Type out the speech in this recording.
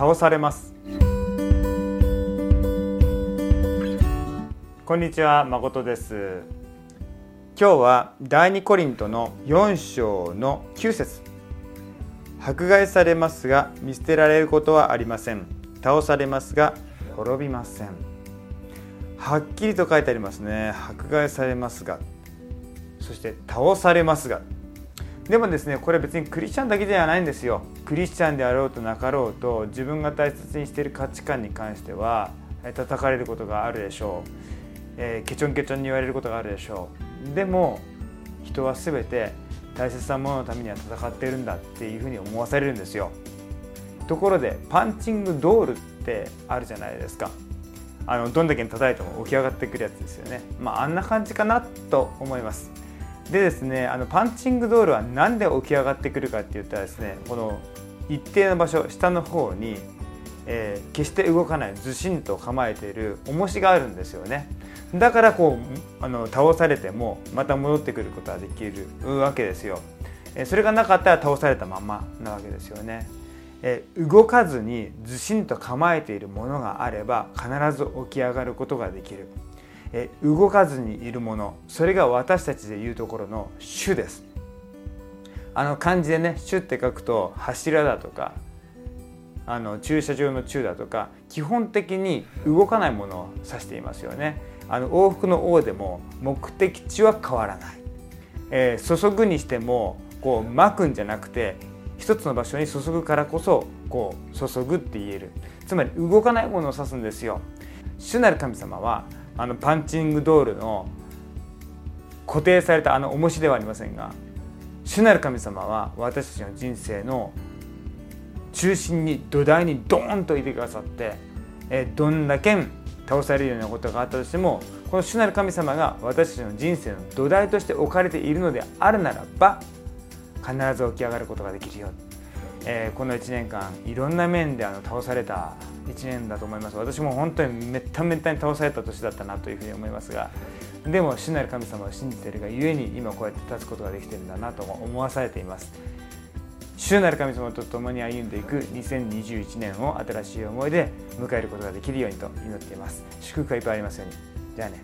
倒されます。こんにちは誠です。今日は第二コリントの4章の9節。迫害されますが見捨てられることはありません。倒されますが滅びません。はっきりと書いてありますね。迫害されますが。そして倒されますが。でもですねこれ別にクリスチャンだけではないんですよ。クリスチャンであろうとなかろうと自分が大切にしている価値観に関しては叩かれることがあるでしょう、えー、ケチョンケチョンに言われることがあるでしょう。でも人は全て大切なもののためには戦ってるんだっていうふうに思わされるんですよ。ところでパンチングドールってあるじゃないですか。あのどんだけ叩いても起き上がってくるやつですよね。まああんな感じかなと思います。でですねあのパンチングドールは何で起き上がってくるかって言ったらですねこの一定の場所下の方に、えー、決して動かないずしんと構えている重しがあるんですよね。だからこうあの倒されてもまた戻ってくることができるわけですよ。それがなかったら倒されたままなわけですよね。え動かずにずしんと構えているものがあれば必ず起き上がることができる。動かずにいるものそれが私たちでいうところの主です。あの漢字でね「主」って書くと柱だとかあの駐車場の駐だとか基本的に動かないものを指していますよね。あの往復の王でも目的地は変わらない、えー、注ぐにしてもこう巻くんじゃなくて一つの場所に注ぐからこそこう注ぐって言える。つまり動かないものを指すんですよ。主なる神様はあのパンチングドールの固定されたあの重しではありませんが主なる神様は私たちの人生の中心に土台にドーンといてくださってえどんだけ倒されるようなことがあったとしてもこの主なる神様が私たちの人生の土台として置かれているのであるならば必ず起き上がることができるよ、えー、この1年間いろんな面であの倒された1年だと思います。私も本当にめっためったに倒された年だったなというふうに思いますがでも主なる神様を信じているがゆえに今こうやって立つことができてるんだなと思わされています。主なる神様と共に歩んでいく2021年を新しい思いで迎えることができるようにと祈っています。祝福がいっぱいありますように。じゃあね。